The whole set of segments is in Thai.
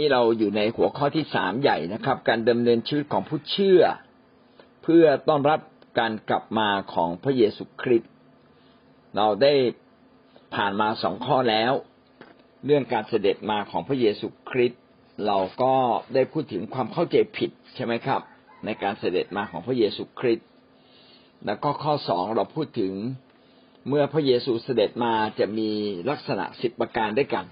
นี้เราอยู่ในหัวข้อที่สามใหญ่นะครับ การดำเนินชีวิตของผู้เชื่อ เพื่อต้อนรับการกลับมาของพระเยซูคริสต์เราได้ผ่านมาสองข้อแล้ว เรื่องการเสด็จมาของพระเยซูคริสต์เราก็ได้พูดถึงความเข้าใจผิดใช่ไหมครับ ในการเสด็จมาของพระเยซูคริสต์แล้วก็ข้อสองเราพูดถึงเมื่อพระเยซูเสด็จมาจะมีลักษณะสิบประการด้วยกัน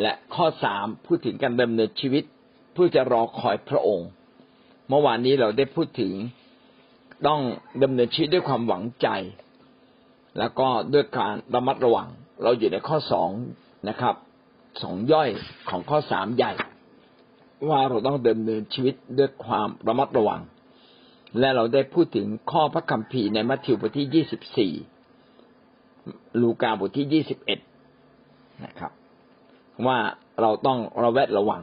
และข้อสามพูดถึงการดำเนินชีวิตเพื่อจะรอคอยพระองค์ เมื่อวานนี้เราได้พูดถึงต้องดำเนินชีวิตด้วยความหวังใจ แล้วก็ด้วยการระมัดระวัง เราอยู่ในข้อสองนะครับสองย่อยของข้อสามใหญ่ ว่าเราต้องดำเนินชีวิตด้วยความระมัดระวัง และเราได้พูดถึงข้อพระคัมภีร์ในมัทธิวบทที่ยี่สิบสี่ลูกาบทที่ยี่สิบเอ็ดนะครับ ว่าเราต้องระแวดระวัง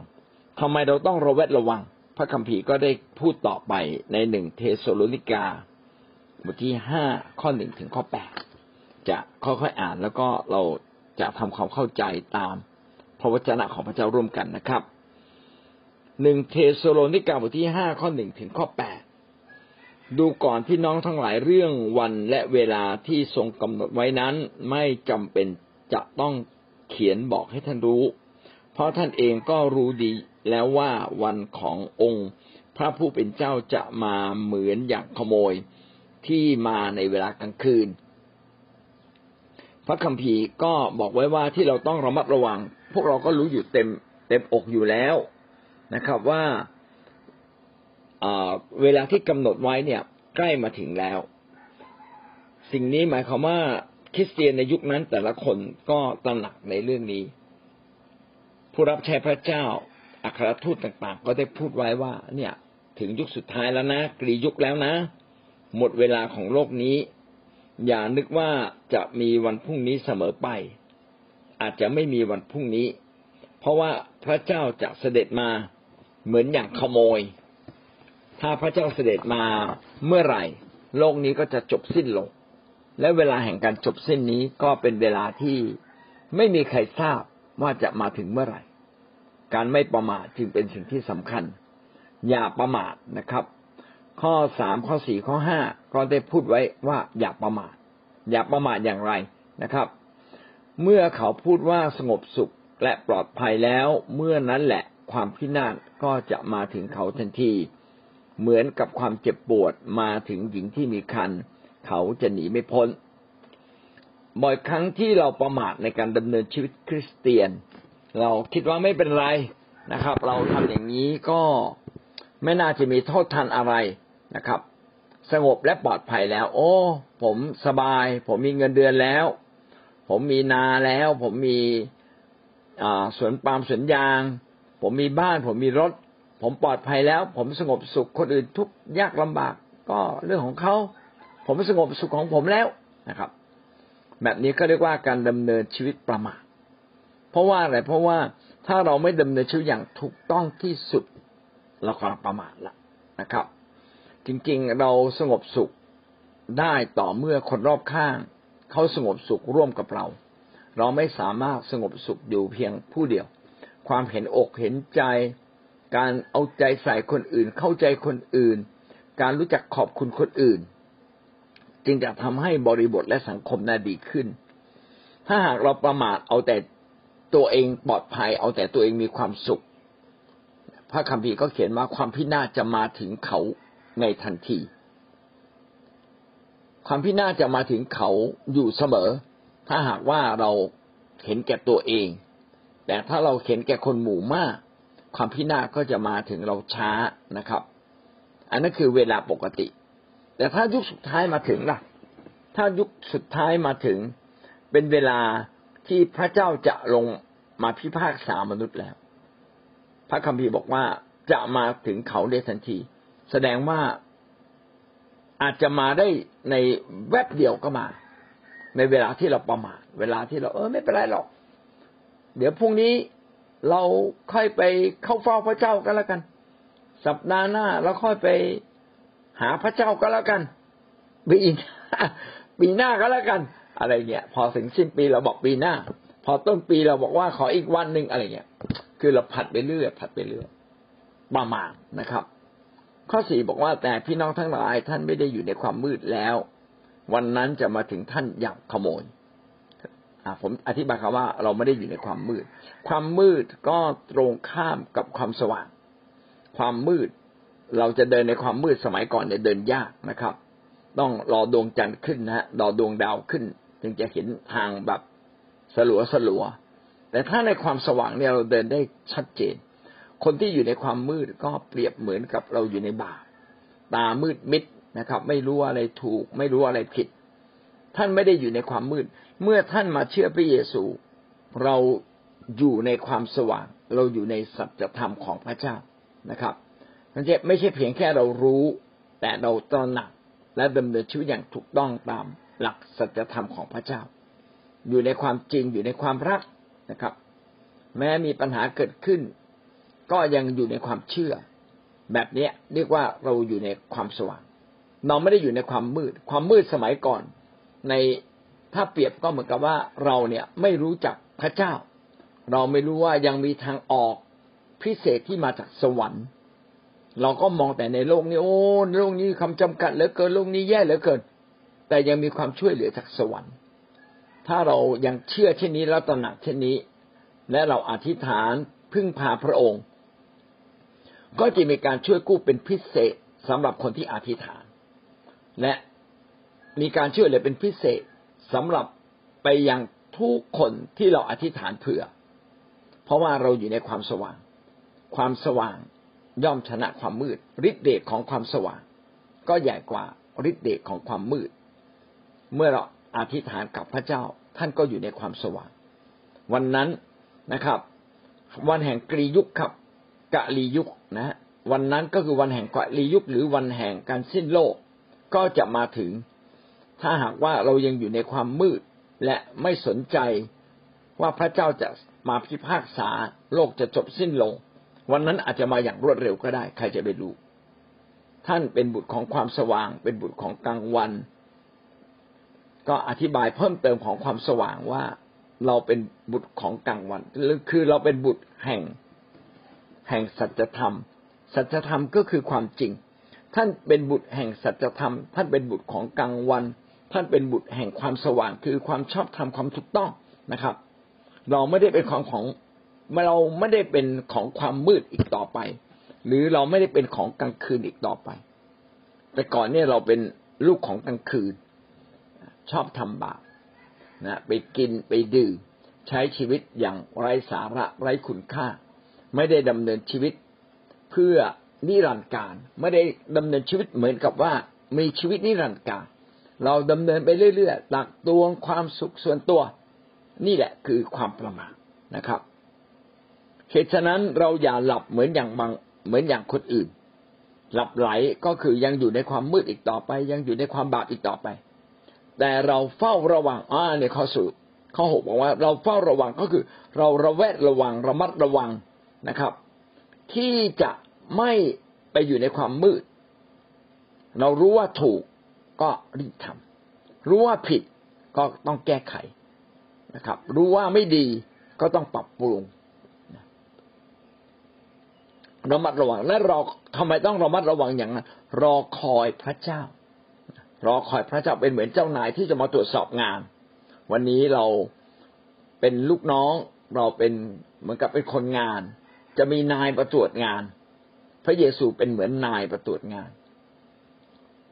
ทำไมเราต้องระแวดระวัง พระคัมภีร์ก็ได้พูดต่อไปในหนึ่งเทสโลนิกาบทที่ห้าข้อหนึ่งถึงข้อแปดจะค่อยๆอ่านแล้วก็เราจะทำความเข้าใจตามพระวจนะของพระเจ้าร่วมกันนะครับหนึ่งเทสโลนิกาบทที่ห้าข้อหนึ่งถึงข้อแปดดูก่อนพี่น้องทั้งหลายเรื่องวันและเวลาที่ทรงกำหนดไว้นั้น ไม่จำเป็นจะต้อง เขียนบอกให้ท่านรู้ เพราะท่านเองก็รู้ดีแล้วว่าวันขององค์ พระผู้เป็นเจ้าจะมาเหมือนอย่างขโมยที่มาในเวลากลางคืน พระคัมภีร์ก็บอกไว้ว่าที่เราต้องระมัดระวัง พวกเราก็รู้อยู่เต็มเต็มอกอยู่แล้วนะครับว่าเวลาที่กำหนดไว้เนี่ย ใกล้มาถึงแล้ว สิ่งนี้หมายความว่า คริสเตียนในยุคนั้นแต่ละคนก็ตระหนักในเรื่องนี้ ผู้รับใช้พระเจ้าอัครทูตต่าง ๆ ก็ได้พูดไว้ว่า เนี่ย ถึงยุคสุดท้ายแล้วนะกรียุคแล้วนะ หมดเวลาของโลกนี้ อย่านึกว่าจะมีวันพรุ่งนี้เสมอไป อาจจะไม่มีวันพรุ่งนี้ เพราะว่าพระเจ้าจะเสด็จมาเหมือนอย่างขโมย ถ้าพระเจ้าเสด็จมาเมื่อไหร่ โลกนี้ก็จะจบสิ้นลง และเวลาแห่งการจบสิ้นนี้ก็เป็นเวลาที่ไม่มีใครทราบว่าจะมาถึงเมื่อไหร่ การไม่ประมาทจึงเป็นสิ่งที่สำคัญ อย่าประมาทนะครับ ข้อสามข้อสี่ข้อห้าก็ได้พูดไว้ว่าอย่าประมาท อย่าประมาทอย่างไรนะครับ เมื่อเขาพูดว่าสงบสุขและปลอดภัยแล้วเมื่อนั้นแหละความพินาศก็จะมาถึงเขาทันที เหมือนกับความเจ็บปวดมาถึงหญิงที่มีคัน เขาจะหนีไม่พ้น บ่อยครั้งที่เราประมาทในการดำเนินชีวิตคริสเตียน เราคิดว่าไม่เป็นไรนะครับ เราทำอย่างนี้ก็ไม่น่าจะมีโทษทันอะไรนะครับ สงบและปลอดภัยแล้ว โอ้ ผมสบาย ผมมีเงินเดือนแล้ว ผมมีนาแล้ว ผมมีสวนปาล์มสวนยาง ผมมีบ้าน ผมมีรถ ผมปลอดภัยแล้ว ผมสงบสุขคนอื่นทุกยากลำบากก็เรื่องของเขา ผมสงบสุขของผมแล้วนะครับ แบบนี้ก็เรียกว่าการดำเนินชีวิตประมาทเพราะว่าอะไรเพราะว่าถ้าเราไม่ดำเนินชีวิตอย่างถูกต้องที่สุดเราก็ประมาทละนะครับ จริงๆเราสงบสุขได้ต่อเมื่อคนรอบข้าง เขาสงบสุขร่วมกับเรา เราไม่สามารถสงบสุขอยู่เพียงผู้เดียว ความเห็นอกเห็นใจ การเอาใจใส่คนอื่น เข้าใจคนอื่น การรู้จักขอบคุณคนอื่น จึงจะทำให้บริบทและสังคมน่าดีขึ้น ถ้าหากเราประมาทเอาแต่ตัวเองปลอดภัย เอาแต่ตัวเองมีความสุข พระคัมภีร์ก็เขียนว่าความพินาศจะมาถึงเขาในทันที ความพินาศจะมาถึงเขาอยู่เสมอ ถ้าหากว่าเราเห็นแก่ตัวเอง แต่ถ้าเราเห็นแก่คนหมู่มาก ความพินาศก็จะมาถึงเราช้านะครับ อันนั้นคือเวลาปกติ แต่ถ้ายุคสุดท้ายมาถึงล่ะ ถ้ายุคสุดท้ายมาถึง เป็นเวลาที่พระเจ้าจะลงมาพิพากษามนุษย์แล้ว พระคัมภีร์บอกว่าจะมาถึงเขาได้ทันที แสดงว่าอาจจะมาได้ในแวบเดียวก็มา ในเวลาที่เราประมาทเวลาที่เราเออไม่เป็นไรหรอก เดี๋ยวพรุ่งนี้เราค่อยไปเข้าเฝ้าพระเจ้าก็แล้วกัน สัปดาห์หน้าเราค่อยไป หาพระเจ้าก็แล้วกันปีปีหน้าก็แล้วกัน อะไรเงี้ย พอถึงสิ้นปีเราบอกปีหน้า พอต้นปีเราบอกว่าขออีกวันหนึ่งอะไรเงี้ย คือเราผัดไปเรื่อยผัดไปเรื่อยประมาณนะครับ ข้อสี่บอกว่าแต่พี่น้องทั้งหลายท่านไม่ได้อยู่ในความมืดแล้ว วันนั้นจะมาถึงท่านอย่างขโมยผมอธิบายคำว่าเราไม่ได้อยู่ในความมืด ความมืดก็ตรงข้ามกับความสว่าง ความมืด เราจะเดินในความมืดสมัยก่อนเนี่ยเดินยากนะครับ ต้องรอดวงจันทร์ขึ้นนะฮะรอดวงดาวขึ้น จึงจะเห็นทางแบบสลัวสลัวแต่ถ้าในความสว่างเนี่ยเราเดินได้ชัดเจน คนที่อยู่ในความมืดก็เปรียบเหมือนกับเราอยู่ในบาตามืดมิดนะครับ ไม่รู้อะไรถูก ไม่รู้อะไรผิด ท่านไม่ได้อยู่ในความมืด เมื่อท่านมาเชื่อพระเยซู เราอยู่ในความสว่าง เราอยู่ในสัจธรรมของพระเจ้านะครับ นั่นจะไม่ใช่เพียงแค่เรารู้ แต่เราตระหนักและดำเนินชีวิตอย่างถูกต้องตามหลักสัจธรรมของพระเจ้า อยู่ในความจริงอยู่ในความรักนะครับ แม้มีปัญหาเกิดขึ้น ก็ยังอยู่ในความเชื่อ แบบนี้เรียกว่าเราอยู่ในความสว่าง เราไม่ได้อยู่ในความมืด ความมืดสมัยก่อน ในถ้าเปรียบก็เหมือนกับว่าเราเนี่ยไม่รู้จักพระเจ้า เราไม่รู้ว่ายังมีทางออกพิเศษที่มาจากสวรรค์ เราก็มองแต่ในโลกนี้โอ้โลกนี้คำจำกัดเหลือเกินโลกนี้แย่เหลือเกิน แต่ยังมีความช่วยเหลือจากสวรรค์ ถ้าเรายังเชื่อเช่นนี้แล้วตระหนักเช่นนี้ และเราอธิษฐานพึ่งพาพระองค์ ก็จะมีการช่วยกู้เป็นพิเศษสำหรับคนที่อธิษฐาน และมีการช่วยเหลือเป็นพิเศษสำหรับไปยังทุกคนที่เราอธิษฐานเผื่อ เพราะว่าเราอยู่ในความสว่าง ความสว่าง ย่อมชนะความมืดฤทธิเดชของความสว่าง ก็ใหญ่กว่าฤทธิเดชของความมืด เมื่อเราอธิษฐานกับพระเจ้าท่านก็อยู่ในความสว่าง วันนั้นนะครับ วันแห่งกรียุคครับกะลียุคนะ วันนั้นก็คือวันแห่งกะลียุคหรือวันแห่งการสิ้นโลกก็จะมาถึง ถ้าหากว่าเรายังอยู่ในความมืด และไม่สนใจว่าพระเจ้าจะมาพิพากษาโลกจะจบสิ้นลง วันนั้นอาจจะมาอย่างรวดเร็วก็ได้ ใครจะไปรู้ ท่านเป็นบุตรของความสว่าง เป็นบุตรของกลางวัน ก็อธิบายเพิ่มเติมของความสว่างว่าเราเป็นบุตรของกลางวัน คือเราเป็นบุตรแห่ง แห่งสัจธรรม สัจธรรมก็คือความจริง ท่านเป็นบุตรแห่งสัจธรรม ท่านเป็นบุตรของกลางวัน ท่านเป็นบุตรแห่งความสว่าง คือความชอบธรรมความถูกต้องนะครับ เราไม่ได้เป็นของของ เราไม่ได้เป็นของความมืดอีกต่อไป หรือเราไม่ได้เป็นของกลางคืนอีกต่อไป แต่ก่อนเนี่ยเราเป็นลูกของกลางคืน ชอบทำบาปนะไปกินไปดื่มใช้ชีวิตอย่างไร้สาระไร้คุณค่า ไม่ได้ดำเนินชีวิตเพื่อนิรันดร์การ ไม่ได้ดำเนินชีวิตเหมือนกับว่ามีชีวิตนิรันดร์การ เราดำเนินไปเรื่อยๆตักตวงความสุขส่วนตัว นี่แหละคือความประมาทนะครับ เหตุฉะนั้นเราอย่าหลับเหมือนอย่างบางเหมือนอย่างคนอื่น หลับไหลก็คือยังอยู่ในความมืดอีกต่อไป ยังอยู่ในความบาปอีกต่อไป แต่เราเฝ้าระวังอ่าในข้อสุดข้อหกบอกว่าเราเฝ้าระวังก็คือ เราระแวดระวังระมัดระวังนะครับ ที่จะไม่ไปอยู่ในความมืด เรารู้ว่าถูกก็รีบทำรู้ว่าผิดก็ต้องแก้ไขนะครับ รู้ว่าไม่ดีก็ต้องปรับปรุง ระมัดระวังและรอทำไมต้องระมัดระวังอย่างนั้นรอคอยพระเจ้า รอคอยพระเจ้าเป็นเหมือนเจ้านายที่จะมาตรวจสอบงาน วันนี้เราเป็นลูกน้องเราเป็นเหมือนกับเป็นคนงาน จะมีนายประตรวจงาน พระเยซูเป็นเหมือนนายประตรวจงาน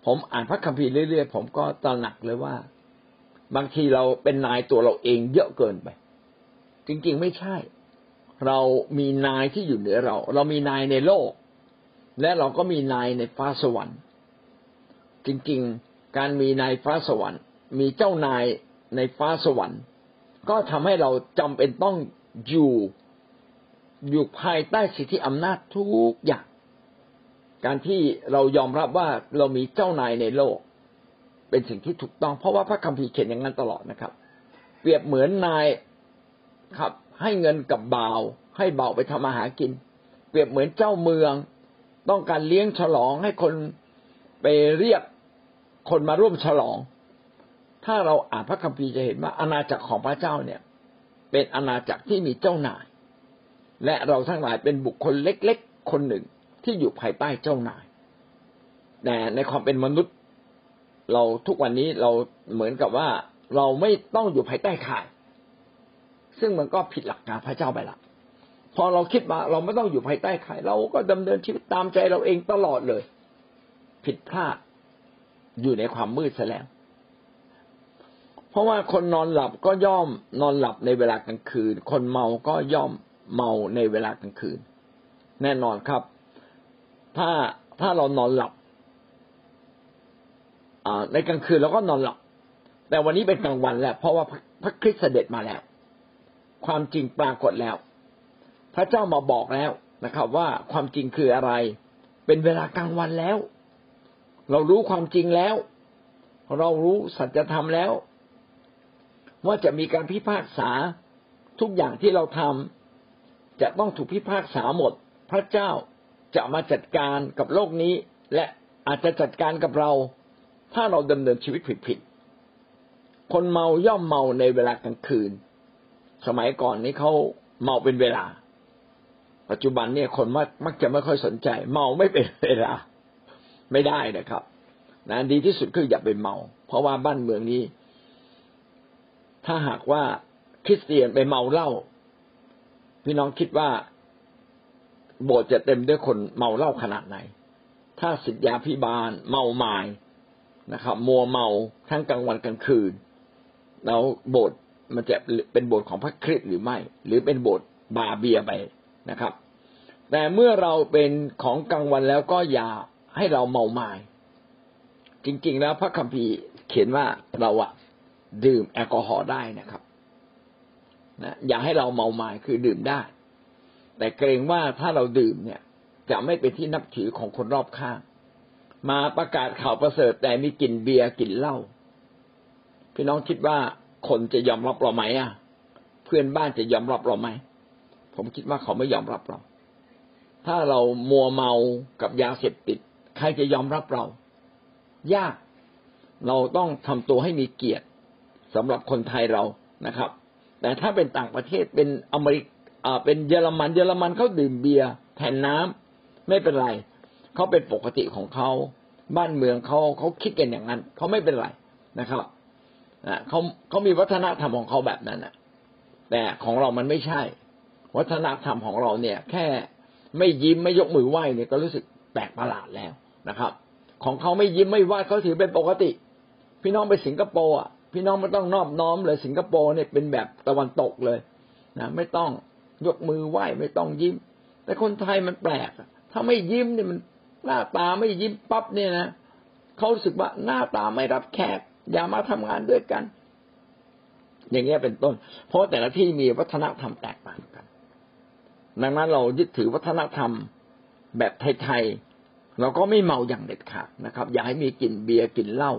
ผมอ่านพระคัมภีร์เรื่อยๆผมก็ตระหนักเลยว่า บางทีเราเป็นนายตัวเราเองเยอะเกินไป จริงๆไม่ใช่ เรามีนายที่อยู่เหนือเรา เรามีนายในโลก และเราก็มีนายในฟ้าสวรรค์ จริงๆ การมีนายฟ้าสวรรค์ มีเจ้านายในฟ้าสวรรค์ ก็ทำให้เราจำเป็นต้องอยู่อยู่ภายใต้สิทธิอำนาจทุกอย่าง การที่เรายอมรับว่าเรามีเจ้านายในโลก เป็นสิ่งที่ถูกต้อง เพราะว่าพระคัมภีร์เขียนอย่างนั้นตลอดนะครับ เปรียบเหมือนนายครับ ให้เงินกับบ่าว ให้บ่าวไปทำอาหารกิน เปรียบเหมือนเจ้าเมือง ต้องการเลี้ยงฉลองให้คนไปเรียกคนมาร่วมฉลอง ถ้าเราอ่านพระคัมภีร์จะเห็นว่าอาณาจักรของพระเจ้าเนี่ย เป็นอาณาจักรที่มีเจ้านาย และเราทั้งหลายเป็นบุคคลเล็กๆ คนหนึ่งที่อยู่ภายใต้เจ้านาย แต่ในความเป็นมนุษย์ เราทุกวันนี้เราเหมือนกับว่าเราไม่ต้องอยู่ภายใต้ข่าย ซึ่งมันก็ผิดหลักการพระเจ้าไปละพอเราคิดมาเราไม่ต้องอยู่ภายใต้ข่ายเราก็ดำเนินชีวิตตามใจเราเองตลอดเลย ผิดพลาดอยู่ในความมืดซะแล้ว เพราะว่าคนนอนหลับก็ย่อมนอนหลับในเวลากลางคืน คนเมาก็ย่อมเมาในเวลากลางคืน แน่นอนครับ ถ้าถ้าเรานอนหลับในกลางคืนเราก็นอนหลับแต่วันนี้เป็นกลางวันแหล้วเพราะว่าพระคริสต์เสด็จมาแล้ว ความจริงปรากฏแล้ว พระเจ้ามาบอกแล้วนะครับ ว่าความจริงคืออะไร เป็นเวลากลางวันแล้ว เรารู้ความจริงแล้ว เรารู้สัจธรรมแล้ว ว่าจะมีการพิพากษาทุกอย่างที่เราทำจะต้องถูกพิพากษาหมด พระเจ้าจะมาจัดการกับโลกนี้ และอาจจะจัดการกับเรา ถ้าเราดำเนินชีวิตผิดๆคนเมาย่อมเมาในเวลากลางคืน สมัยก่อนนี้เขาเมาเป็นเวลา ปัจจุบันเนี่ยคนมักมักจะไม่ค่อยสนใจ เมาไม่เป็นเวลา ไม่ได้นะครับนะดีที่สุดคืออย่าไปเมา เพราะว่าบ้านเมืองนี้ ถ้าหากว่าคริสเตียนไปเมาเหล้าพี่น้องคิดว่าโบสถ์จะเต็มด้วยคนเมาเหล้าขนาดไหน ถ้าสิทธยาพิบาล เมาไมา้นะครับ มัวเมาทั้งกลางวันกลางคืน แล้วโบสถ์ มันจะเป็นโบสถ์ของพระคริสต์หรือไม่ หรือเป็นโบสถ์บาเบียไปนะครับ แต่เมื่อเราเป็นของกลางวันแล้วก็อย่าให้เราเมาไมา้จริง ๆ แล้วพระคัมภีร์เขียนว่าเราอะดื่มแอลกอฮอล์ได้นะครับนะอย่าให้เราเมาไมา้คือดื่มได้ แต่เกรงว่าถ้าเราดื่มเนี่ยจะไม่เป็นที่นับถือของคนรอบข้าง มาประกาศข่าวประเสริฐแต่มีกลิ่นเบียร์กลิ่นเหล้าพี่น้องคิดว่า คนจะยอมรับเราไหมอะ เพื่อนบ้านจะยอมรับเราไหมผมคิดว่าเขาไม่ยอมรับเรา ถ้าเรามัวเมากับยาเสพติด ใครจะยอมรับเรา ยากเราต้องทำตัวให้มีเกียรติสำหรับคนไทยเรานะครับ แต่ถ้าเป็นต่างประเทศเป็นอเมริกาเป็นเยอรมันเยอรมันเขาดื่มเบียร์แทนน้ำไม่เป็นไรเขาเป็นปกติของเขาบ้านเมืองเขาเขาคิดกันอย่างนั้นเขาไม่เป็นไรนะครับ เขาเขามีวัฒนธรรมของเขาแบบนั้นนะแต่ของเรามันไม่ใช่ วัฒนธรรมของเราเนี่ย แค่ไม่ยิ้มไม่ยกมือไหว้เนี่ยก็รู้สึกแปลกประหลาดแล้วนะครับ ของเขาไม่ยิ้มไม่ไหว้เขาถือเป็นปกติ พี่น้องไปสิงคโปร์อะพี่น้องไม่ต้องนอบน้อมเลยสิงคโปร์เนี่ยเป็นแบบตะวันตกเลยนะไม่ต้องยกมือไหว้ไม่ต้องยิ้ม แต่คนไทยมันแปลกถ้าไม่ยิ้มเนี่ยมันหน้าตาไม่ยิ้มปั๊บเนี่ยนะเขารู้สึกว่าหน้าตาไม่รับแขก อย่ามาทำงานด้วยกัน อย่างเงี้ยเป็นต้น เพราะแต่ละที่มีวัฒนธรรมแตกต่างกัน ดังนั้นเรายึดถือวัฒนธรรมแบบไทยๆเราก็ไม่เมาอย่างเด็ดขาดนะครับ อย่าให้มีกลิ่นเบียร์กลิ่นเหล้า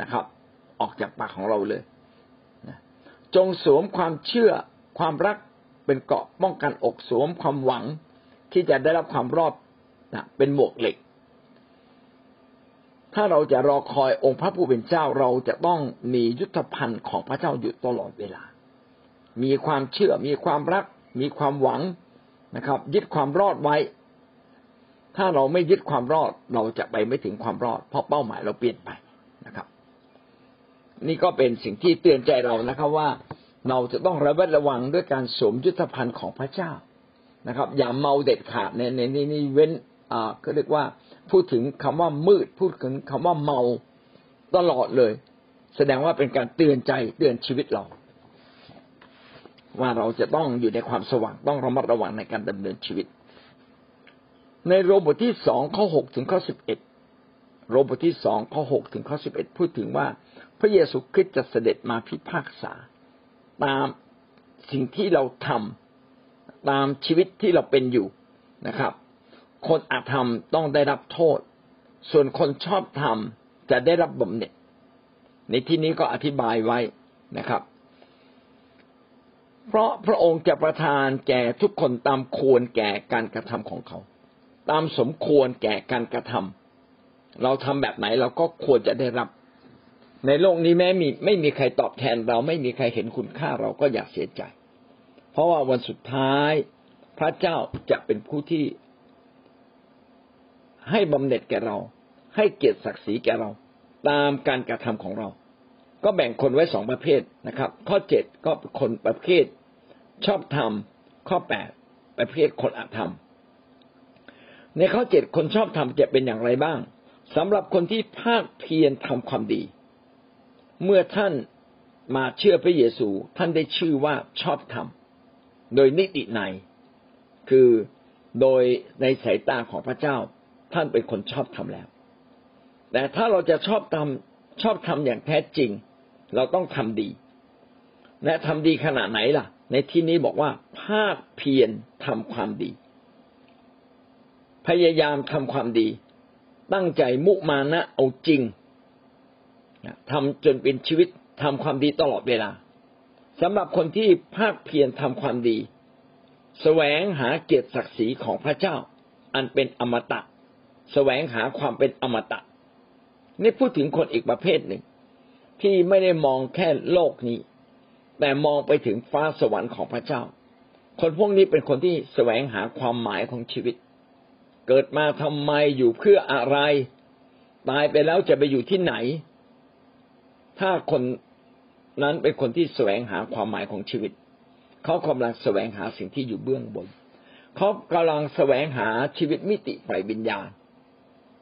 นะครับ ออกจากปากของเราเลยจงสวมความเชื่อความรักเป็นเกราะป้องกันอกสวมความหวังที่จะได้รับความรอดนะเป็นหมวกเหล็ก ถ้าเราจะรอคอยองค์พระผู้เป็นเจ้าเราจะต้องมียุทธภัณฑ์ของพระเจ้าอยู่ตลอดเวลา มีความเชื่อมีความรัก มีความหวังนะครับ ยึดความรอดไว้ ถ้าเราไม่ยึดความรอดเราจะไปไม่ถึงความรอด เพราะเป้าหมายเราเปลี่ยนไปนะครับ นี่ก็เป็นสิ่งที่เตือนใจเรานะครับว่าเราจะต้องระมัดระวังด้วยการสวมยุทธภัณฑ์ของพระเจ้านะครับ อย่าเมาเด็ดขาดในในนี้เว้น อ่าก็เรียกว่าพูดถึงคำว่ามืด พูดถึงคำว่าเมาตลอดเลย แสดงว่าเป็นการเตือนใจเตือนชีวิตเรา ว่าเราจะต้องอยู่ในความสว่างต้องระมัดระวังในการดำเนินชีวิต ในโรบทที่สองข้อหกถึงข้อสิบเอ็ดโรบทที่สองข้อหกถึงข้อสิบเอ็ดพูดถึงว่า พระเยซูคริสต์จะเสด็จมาพิพากษา ตามสิ่งที่เราทำตามชีวิตที่เราเป็นอยู่นะครับ คนอาธรรมต้องได้รับโทษ ส่วนคนชอบธรรมจะได้รับบำเหน็จ ในที่นี้ก็อธิบายไว้นะครับ เพราะพระองค์จะประทานแก่ทุกคนตามควรแก่การกระทำของเขา ตามสมควรแก่การกระทำเราทำแบบไหนเราก็ควรจะได้รับ ในโลกนี้แม้มีไม่มีใครตอบแทนเราไม่มีใครเห็นคุณค่าเราก็อย่าเสียใจ เพราะว่าวันสุดท้ายพระเจ้าจะเป็นผู้ที่ ให้บำเหน็จแก่เรา ให้เกียรติศักดิ์ศรีแก่เรา ตามการกระทำของเรา ก็แบ่งคนไว้สองประเภทนะครับ ข้อเจ็ดก็คนประเภท ชอบธรรม ข้อแปดประเภทคนอธรรม ในข้อเจ็ดคนชอบธรรมจะเป็นอย่างไรบ้างสำหรับคนที่ภาคเพียรทำความดี เมื่อท่านมาเชื่อพระเยซู ท่านได้ชื่อว่าชอบธรรม โดยนิติในคือโดยในสายตาของพระเจ้า ท่านเป็นคนชอบธรรมแล้ว แต่ถ้าเราจะชอบทำชอบทำอย่างแท้จริง เราต้องทำดี และทำดีขนาดไหนล่ะ ในที่นี้บอกว่าภาคเพียรทำความดี พยายามทำความดี ตั้งใจมุมานะเอาจริงทำจนเป็นชีวิตทำความดีตลอดเวลาสำหรับคนที่ภาคเพียรทำความดี แสวงหาเกียรติศักดิ์ศรีของพระเจ้า อันเป็นอมตะ แสวงหาความเป็นอมตะ นี่พูดถึงคนอีกประเภทหนึ่ง ที่ไม่ได้มองแค่โลกนี้ แต่มองไปถึงฟ้าสวรรค์ของพระเจ้า คนพวกนี้เป็นคนที่แสวงหาความหมายของชีวิต เกิดมาทำไมอยู่เพื่ออะไร ตายไปแล้วจะไปอยู่ที่ไหน ถ้าคนนั้นเป็นคนที่แสวงหาความหมายของชีวิต เขากำลังแสวงหาสิ่งที่อยู่เบื้องบน เขากำลังแสวงหาชีวิตมิติฝ่ายวิญญาณ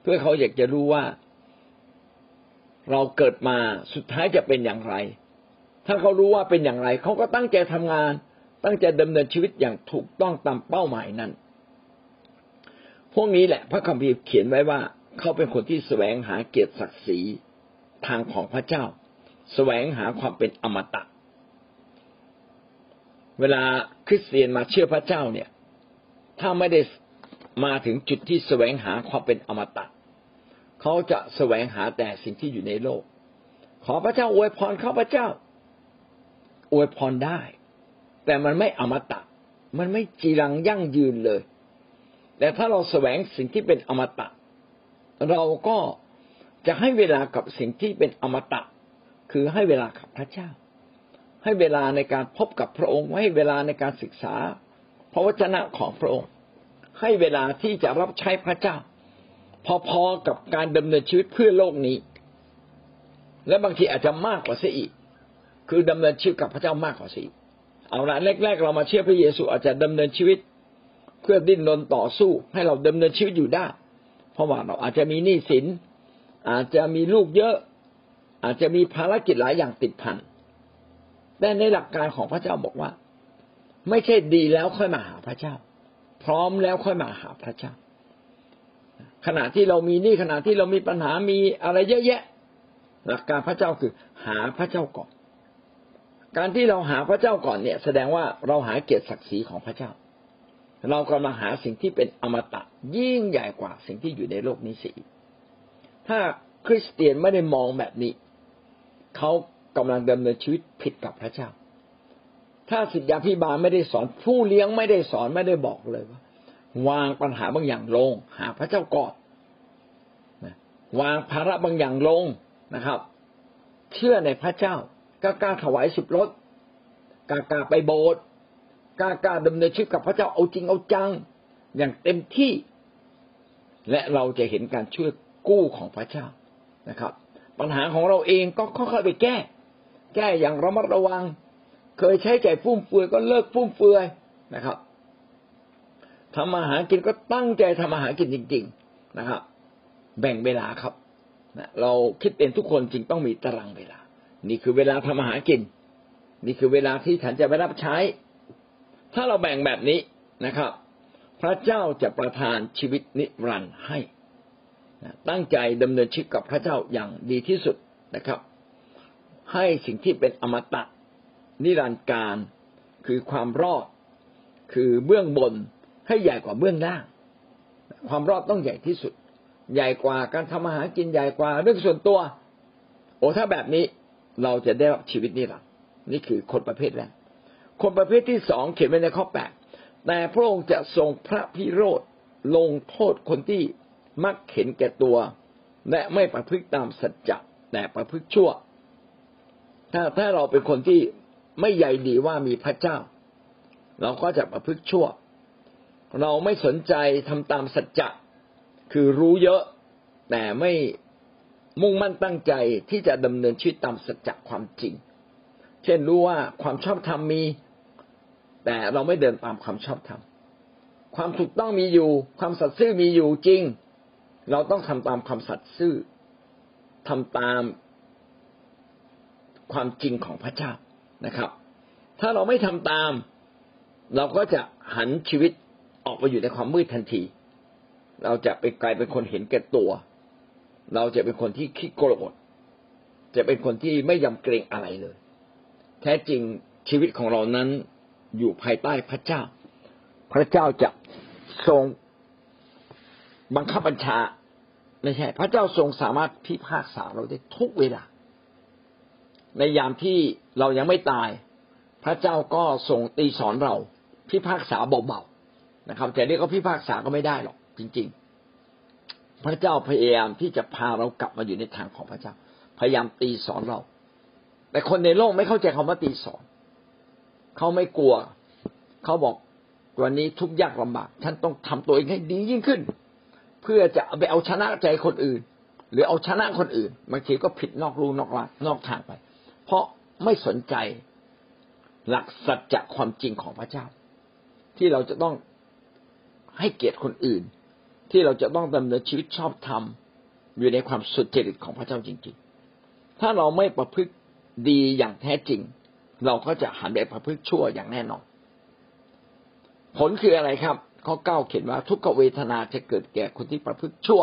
เพื่อเขาอยากจะรู้ว่า เราเกิดมาสุดท้ายจะเป็นอย่างไร ถ้าเขารู้ว่าเป็นอย่างไร เขาก็ตั้งใจทำงาน ตั้งใจดำเนินชีวิตอย่างถูกต้องตามเป้าหมายนั้น พวกนี้แหละพระคัมภีร์เขียนไว้ว่า เขาเป็นคนที่แสวงหาเกียรติศักดิ์ศรีทางของพระเจ้า แสวงหาความเป็นอมตะ เวลาคริสเตียนมาเชื่อพระเจ้าเนี่ย ถ้าไม่ได้มาถึงจุดที่แสวงหาความเป็นอมตะ เขาจะแสวงหาแต่สิ่งที่อยู่ในโลก ขอพระเจ้าอวยพรข้าพระเจ้า อวยพรได้ แต่มันไม่อมตะ มันไม่จีรังยั่งยืนเลย แต่ถ้าเราแสวงสิ่งที่เป็นอมตะ เราก็จะให้เวลากับสิ่งที่เป็นอมตะ คือให้เวลากับพระเจ้า ให้เวลาในการพบกับพระองค์ให้เวลาในการศึกษาพระวจนะของพระองค์ ให้เวลาที่จะรับใช้พระเจ้า พอๆกับการดำเนินชีวิตเพื่อโลกนี้ และบางทีอาจจะมากกว่าเสียอีก คือดำเนินชีวิตกับพระเจ้ามากกว่าเสียเอาละแรกๆ เรามาเชื่อพระเยซูอาจจะดำเนินชีวิต เพื่อดิ้นรนต่อสู้ ให้เราดำเนินชีวิตอยู่ได้ เพราะว่าเราอาจจะมีหนี้สิน อาจจะมีลูกเยอะ อาจจะมีภารกิจหลายอย่างติดพันแต่ในหลักการของพระเจ้าบอกว่า ไม่ใช่ดีแล้วค่อยมาหาพระเจ้า พร้อมแล้วค่อยมาหาพระเจ้า ขณะที่เรามีนี่ขณะที่เรามีปัญหามีอะไรเยอะแยะ หลักการพระเจ้าคือหาพระเจ้าก่อน การที่เราหาพระเจ้าก่อนเนี่ย แสดงว่าเราหาเกียรติศักดิ์ศรีของพระเจ้า เรากำลังหาสิ่งที่เป็นอมตะยิ่งใหญ่กว่าสิ่งที่อยู่ในโลกนี้สิถ้าคริสเตียนไม่ได้มองแบบนี้ เขากำลังดำเนินชีวิตผิดกับพระเจ้า ถ้าสิทธยาพิบาลไม่ได้สอนผู้เลี้ยงไม่ได้สอนไม่ได้บอกเลยว่า วางปัญหาบางอย่างลง หาพระเจ้าก่อนวางภาระบางอย่างลงนะครับ เชื่อในพระเจ้ากล้ากล้าถวายสิบรถกล้ากล้าไปโบสถ์กล้ากล้าดำเนินชีวิตกับพระเจ้าเอาจริงเอาจัง อย่างเต็มที่ และเราจะเห็นการช่วยกู้ของพระเจ้านะครับ ปัญหาของเราเองก็ค่อยๆไปแก้ แก้อย่างระมัดระวัง เคยใช้ใจฟุ่มเฟือยก็เลิกฟุ่มเฟือยนะครับ ทำมาหากินก็ตั้งใจทำมาหากินจริง ๆนะครับ แบ่งเวลาครับเราคิดเป็นทุกคนจริงต้องมีตารางเวลา นี่คือเวลาทำมาหากิน นี่คือเวลาที่ฉันจะไปรับใช้ ถ้าเราแบ่งแบบนี้นะครับ พระเจ้าจะประทานชีวิตนิรันดร์ให้ตั้งใจดำเนินชีวิตกับพระเจ้าอย่างดีที่สุดนะครับ ให้สิ่งที่เป็นอมตะนิรันดร์การ คือความรอด คือเบื้องบน ให้ใหญ่กว่าเบื้องล่างความรอดต้องใหญ่ที่สุด ใหญ่กว่าการทำอาหารกินใหญ่กว่าเรื่องส่วนตัว โอ้ถ้าแบบนี้เราจะได้รับชีวิตนี่หรอนี่คือคนประเภทแรกคนประเภทที่สองเขียนไว้ในข้อแปดแต่พระองค์จะทรงพระพิโรธลงโทษคนที่มักเห็นแก่ตัว และไม่ประพฤติตามสัจจะแต่ประพฤติชั่ว ถ้าถ้าเราเป็นคนที่ไม่ใยดีว่ามีพระเจ้า เราก็จะประพฤติชั่ว เราไม่สนใจทำตามสัจจะคือรู้เยอะ แต่ไม่มุ่งมั่นตั้งใจที่จะดำเนินชีวิตตามสัจจะความจริง เช่นรู้ว่าความชอบธรรมมี แต่เราไม่เดินตามความชอบธรรมความถูกต้องมีอยู่ ความสัตย์ซื่อมีอยู่จริง เราต้องทำตามความสัตย์ซื่อทำตามความจริงของพระเจ้านะครับ ถ้าเราไม่ทำตาม เราก็จะหันชีวิต ออกไปอยู่ในความมืดทันที เราจะไปกลายเป็นคนเห็นแก่ตัว เราจะเป็นคนที่คิดโกรธจะเป็นคนที่ไม่ยำเกรงอะไรเลย แท้จริงชีวิตของเรานั้นอยู่ภายใต้พระเจ้า พระเจ้าจะทรงบังคับบัญชาไม่ใช่ พระเจ้าทรงสามารถพิพากษาเราได้ทุกเวลา ในยามที่เรายังไม่ตาย พระเจ้าก็ทรงตีสอนเรา พิพากษาเบา นะครับ แต่นี่ก็พิพากษาก็ไม่ได้หรอกจริง ๆ พระเจ้าพยายามที่จะพาเรากลับมาอยู่ในทางของพระเจ้า พยายามตีสอนเรา แต่คนในโลกไม่เข้าใจคำว่าตีสอนเขาไม่กลัว เขาบอกวันนี้ทุกยากลำบากท่านต้องทำตัวเองให้ดียิ่งขึ้น เพื่อจะไปเอาชนะใจคนอื่น หรือเอาชนะคนอื่นบางทีก็ผิดนอกรูนอกลานอกทางไป เพราะไม่สนใจหลักสัจจะความจริงของพระเจ้า ที่เราจะต้อง ให้เกียรติคนอื่น ที่เราจะต้องดำเนินชีวิตชอบธรรมอยู่ในความสุจริตของพระเจ้าจริง ๆ ถ้าเราไม่ประพฤติดีอย่างแท้จริง เราก็จะหันไปประพฤติชั่วอย่างแน่นอน ผลคืออะไรครับ ข้อเก้าเขียนว่าทุกขเวทนาจะเกิดแก่คนที่ประพฤติชั่ว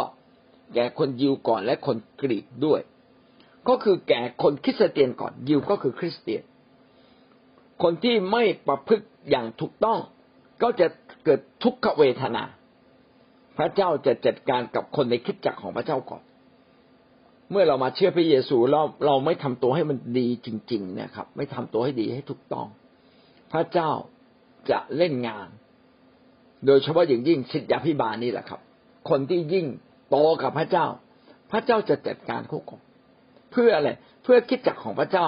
แก่คนยิวก่อนและคนกรีกด้วย ก็คือแก่คนคริสเตียนก่อนยิวก็คือคริสเตียน คนที่ไม่ประพฤติอย่างถูกต้องก็จะ เกิดทุกขเวทนา พระเจ้าจะจัดการกับคนในคิดจักของพระเจ้าก่อน เมื่อเรามาเชื่อพระเยซูเราเราไม่ทำตัวให้มันดีจริงๆเนี่ยครับ ไม่ทำตัวให้ดีให้ถูกต้อง พระเจ้าจะเล่นงาน โดยเฉพาะอย่างยิ่งสิทธยาพิบาลนี่แหละครับ คนที่ยิ่งโตกับพระเจ้า พระเจ้าจะจัดการคุกของเพื่ออะไรเพื่อคิดจักของพระเจ้า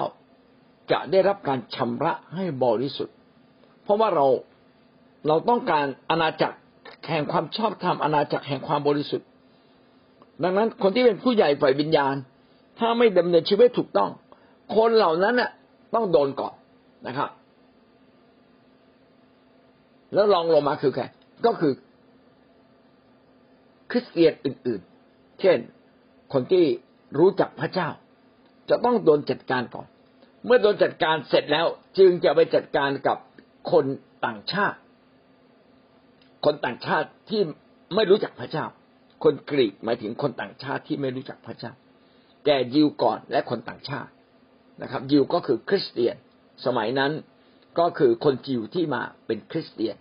จะได้รับการชำระให้บริสุทธิ์ เพราะว่าเรา เราต้องการอาณาจักรแห่งความชอบธรรมอาณาจักรแห่งความบริสุทธิ์ ดังนั้นคนที่เป็นผู้ใหญ่ฝ่ายวิญญาณ ถ้าไม่ดำเนินชีวิตถูกต้อง คนเหล่านั้นน่ะ ต้องโดนก่อนนะครับ แล้วรองลงมาคือใครก็คือคริสเตียนอื่น ๆ เช่น คนที่รู้จักพระเจ้า จะต้องโดนจัดการก่อน เมื่อโดนจัดการเสร็จแล้ว จึงจะไปจัดการกับคนต่างชาติ คนต่างชาติที่ไม่รู้จักพระเจ้า คนกรีกหมายถึงคนต่างชาติที่ไม่รู้จักพระเจ้า แกยิวก่อนและคนต่างชาตินะครับ ยิวก็คือคริสเตียน สมัยนั้นก็คือคนจิวที่มาเป็นคริสเตียน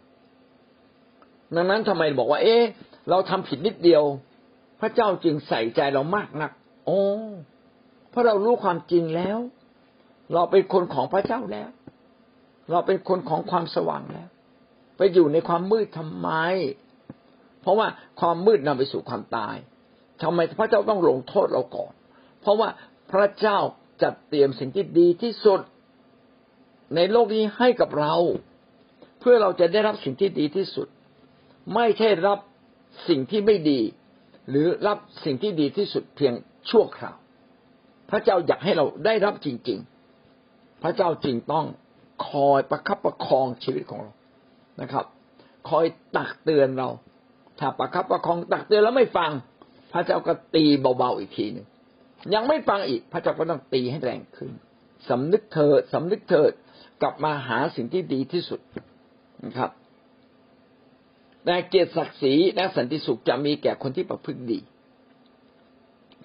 ดังนั้นทำไมบอกว่า เอ๊ะเราทำผิดนิดเดียว พระเจ้าจึงใส่ใจเรามากนัก โอ้เพราะเรารู้ความจริงแล้ว เราเป็นคนของพระเจ้าแล้ว เราเป็นคนของความสว่างแล้ว ไปอยู่ในความมืดทำไม เพราะว่าความมืดนำไปสู่ความตายทำไมพระเจ้าต้องลงโทษเราก่อน เพราะว่าพระเจ้าจัดเตรียมสิ่งที่ดีที่สุด ในโลกนี้ให้กับเรา เพื่อเราจะได้รับสิ่งที่ดีที่สุด ไม่ใช่รับสิ่งที่ไม่ดี หรือรับสิ่งที่ดีที่สุดเพียงชั่วคราว พระเจ้าอยากให้เราได้รับจริง ๆ พระเจ้าจึงต้องคอยประคับประคองชีวิตของเรา นะครับ คอยตักเตือนเรา ถ้าประคับประคองตักเตือนแล้วไม่ฟัง พระเจ้าก็ตีเบาๆอีกทีหนึ่งยังไม่ฟังอีก พระเจ้าก็ต้องตีให้แรงขึ้นสำนึกเถิดสำนึกเถิดกลับมาหาสิ่งที่ดีที่สุดนะครับแต่เกียรติศักดิ์ศรีและสันติสุขจะมีแก่คนที่ประพฤติดี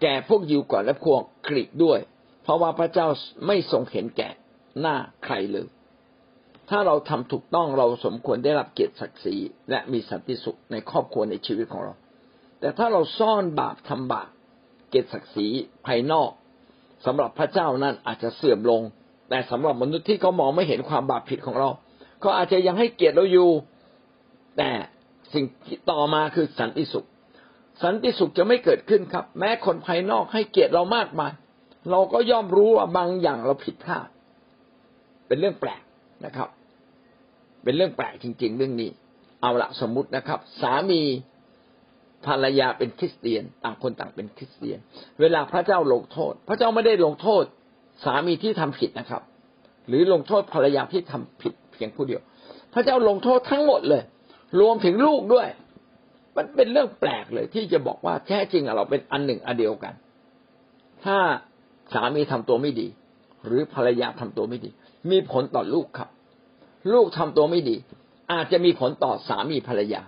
แก่พวกยิวก่อนและพวกกรีกด้วย เพราะว่าพระเจ้าไม่ทรงเห็นแก่หน้าใครเลย ถ้าเราทำถูกต้องเราสมควรได้รับเกียรติศักดิ์ศรีและมีสันติสุขในครอบครัวในชีวิตของเรา แต่ถ้าเราซ่อนบาปทำบาปเกียรติศักดิ์ศรีภายนอกสำหรับพระเจ้านั้นอาจจะเสื่อมลง แต่สำหรับมนุษย์ที่เขามองไม่เห็นความบาปผิดของเราเขาอาจจะยังให้เกียรติเราอยู่ แต่สิ่งต่อมาคือสันติสุข สันติสุขจะไม่เกิดขึ้นครับ แม้คนภายนอกให้เกียรติเรามากมาย เราก็ย่อมรู้ว่าบางอย่างเราผิดพลาด เป็นเรื่องแปลก นะครับ เป็นเรื่องแปลกจริง ๆ เรื่องนี้ เอาละสมมุตินะครับ สามีภรรยาเป็นคริสเตียน ต่างคนต่างเป็นคริสเตียน เวลาพระเจ้าลงโทษ พระเจ้าไม่ได้ลงโทษ สามีที่ทำผิดนะครับ หรือลงโทษภรรยาที่ทำผิดเพียงผู้เดียว พระเจ้าลงโทษทั้งหมดเลย รวมถึงลูกด้วย มันเป็นเรื่องแปลกเลย ที่จะบอกว่าแท้จริงเราเป็นอันหนึ่งอันเดียวกัน ถ้าสามีทำตัวไม่ดี หรือภรรยาทำตัวไม่ดี มีผลต่อลูกครับ ลูกทำตัวไม่ดี อาจจะมีผลต่อสามีภรรยา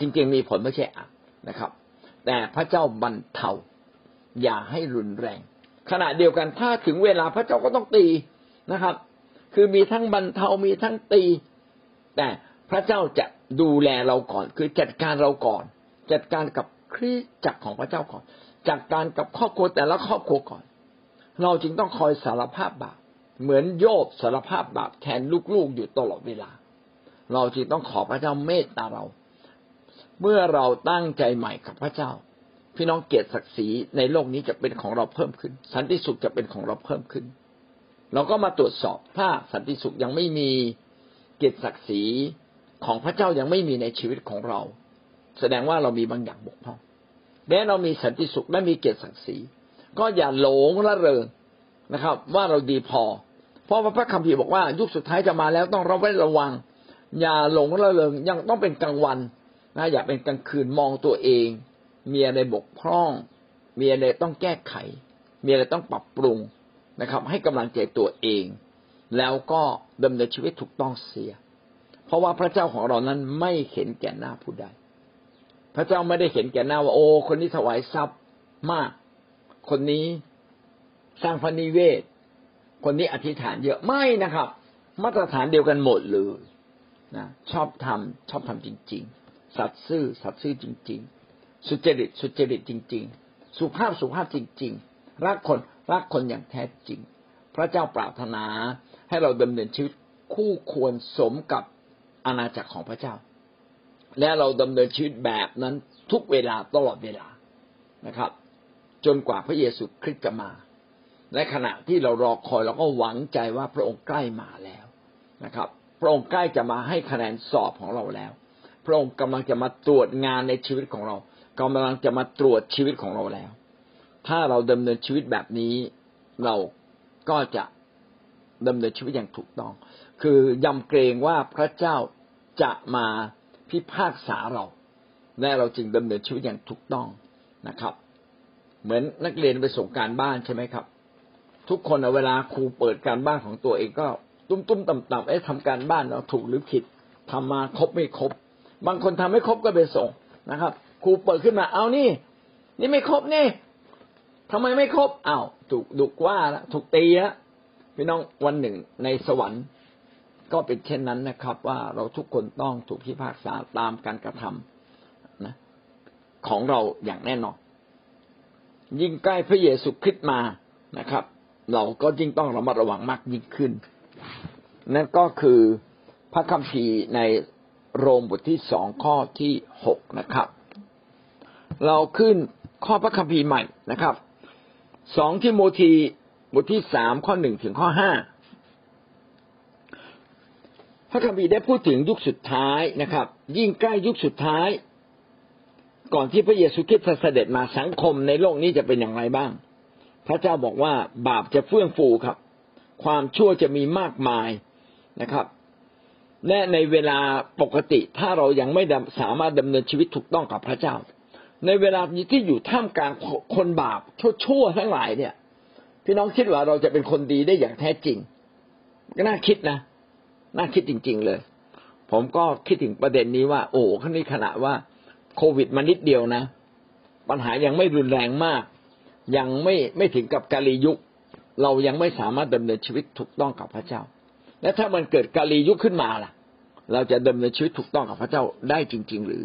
จริงๆมีผลไม่ใช่อาจนะครับ แต่พระเจ้าบรรเทาอย่าให้รุนแรง ขณะเดียวกันถ้าถึงเวลาพระเจ้าก็ต้องตีนะครับ คือมีทั้งบรรเทามีทั้งตี แต่พระเจ้าจะดูแลเราก่อน คือจัดการเราก่อน จัดการกับคริสจักรของพระเจ้าก่อนจัดการกับครอบครัวแต่ละครอบครัวก่อน เราจึงต้องคอยสารภาพบาป เหมือนโยบสารภาพบาปแทนลูกๆอยู่ตลอดเวลา เราจึงต้องขอพระเจ้าเมตตาเรา เมื่อเราตั้งใจใหม่กับพระเจ้า พี่น้องเกียรติศักดิ์ศรีในโลกนี้จะเป็นของเราเพิ่มขึ้น สันติสุขจะเป็นของเราเพิ่มขึ้น เราก็มาตรวจสอบถ้าสันติสุขยังไม่มีเกียรติศักดิ์ศรีของพระเจ้ายังไม่มีในชีวิตของเรา แสดงว่าเรามีบางอย่างบกพร่องแม้เรามีสันติสุขและมีเกียรติศักดิ์ศรีก็อย่าหลงละเริง นะครับ ว่าเราดีพอ เพราะว่าพระคัมภีร์บอกว่า ยุคสุดท้ายจะมาแล้วต้องระมัดระวัง อย่าหลงละเริงยังต้องเป็นกลางวันนะอย่าเป็นกลางคืนมองตัวเอง มีอะไรบกพร่อง มีอะไรต้องแก้ไข มีอะไรต้องปรับปรุงนะครับ ให้กำลังใจตัวเอง แล้วก็ดำเนินชีวิตถูกต้องเสีย เพราะว่าพระเจ้าของเรานั้นไม่เห็นแก่หน้าผู้ใดพระเจ้าไม่ได้เห็นแก่หน้าว่าโอ้คนนี้ถวายทรัพย์มาก คนนี้ สร้างพระนิเวศ คนนี้อธิษฐานเยอะไม่นะครับ มาตรฐานเดียวกันหมดเลยนะชอบทำชอบทำจริง ๆ สัตย์ซื่อสัตย์ซื่อจริง ๆ สุจริตสุจริตจริง ๆ สุภาพสุภาพจริง ๆ รักคนรักคนอย่างแท้จริง พระเจ้าปรารถนาให้เราดำเนินชีวิตคู่ควรสมกับอาณาจักรของพระเจ้า และเราดำเนินชีวิตแบบนั้นทุกเวลาตลอดเวลานะครับ จนกว่าพระเยซูคริสต์จะมา และขณะที่เรารอคอยเราก็หวังใจว่าพระองค์ใกล้มาแล้วนะครับ พระองค์ใกล้จะมาให้คะแนนสอบของเราแล้ว พระองค์กำลังจะมาตรวจงานในชีวิตของเรากำลังจะมาตรวจชีวิตของเราแล้ว ถ้าเราดำเนินชีวิตแบบนี้เราก็จะดำเนินชีวิตอย่างถูกต้อง คือยำเกรงว่าพระเจ้าจะมาพิพากษาเราและเราจึงดำเนินชีวิตอย่างถูกต้องนะครับ เหมือนนักเรียนไปส่งการบ้านใช่ไหมครับ ทุกคนเวลาครูเปิดการบ้านของตัวเองก็ตุ้มตุ้มต่ำต่ำเอ๊ะทำการบ้านเราถูกหรือผิดทำมาครบไม่ครบ บางคนทำไม่ครบก็ไปส่งนะครับ ครูเปิดขึ้นมาเอานี่ นี่ไม่ครบนี่ทำไมไม่ครบอ้าวถูกดุกว่าละถูกตีละพี่น้องวันหนึ่งในสวรรค์ ก็เป็นเช่นนั้นนะครับ ว่าเราทุกคนต้องถูกพิพากษาตามการกระทำนะของเราอย่างแน่นอนยิ่งใกล้พระเยซูคริสต์มานะครับ เราก็ยิ่งต้องระมัดระวังมากยิ่งขึ้น นั่นก็คือพระคัมภีร์ในโรมบทที่สองข้อที่หกนะครับ เราขึ้นข้อพระคัมภีร์ใหม่นะครับสองที่โมธีบทที่สามข้อหนึ่งถึงข้อห้าพระคัมภีร์ได้พูดถึงยุคสุดท้ายนะครับ ยิ่งใกล้ยุคสุดท้าย ก่อนที่พระเยซูคริสต์จะเสด็จมาสังคมในโลกนี้จะเป็นอย่างไรบ้าง พระเจ้าบอกว่าบาปจะเฟื่องฟูครับ ความชั่วจะมีมากมายนะครับและในเวลาปกติถ้าเรายังไม่สามารถดำเนินชีวิตถูกต้องกับพระเจ้า ในเวลาที่อยู่ท่ามกลางคนบาปชั่วๆทั้งหลายเนี่ย พี่น้องคิดว่าเราจะเป็นคนดีได้อย่างแท้จริงก็น่าคิดนะน่าคิดจริง ๆเลย ผมก็คิดถึงประเด็นนี้ว่า โอ้ข้อนี้ขณะว่าโควิดมานิดเดียวนะ ปัญหายังไม่รุนแรงมาก ยังไม่ไม่ถึงกับกาลียุค เรายังไม่สามารถดำเนินชีวิตถูกต้องกับพระเจ้า และถ้ามันเกิดกาลียุคขึ้นมาล่ะ เราจะดำเนินชีวิตถูกต้องกับพระเจ้าได้จริง ๆ หรือ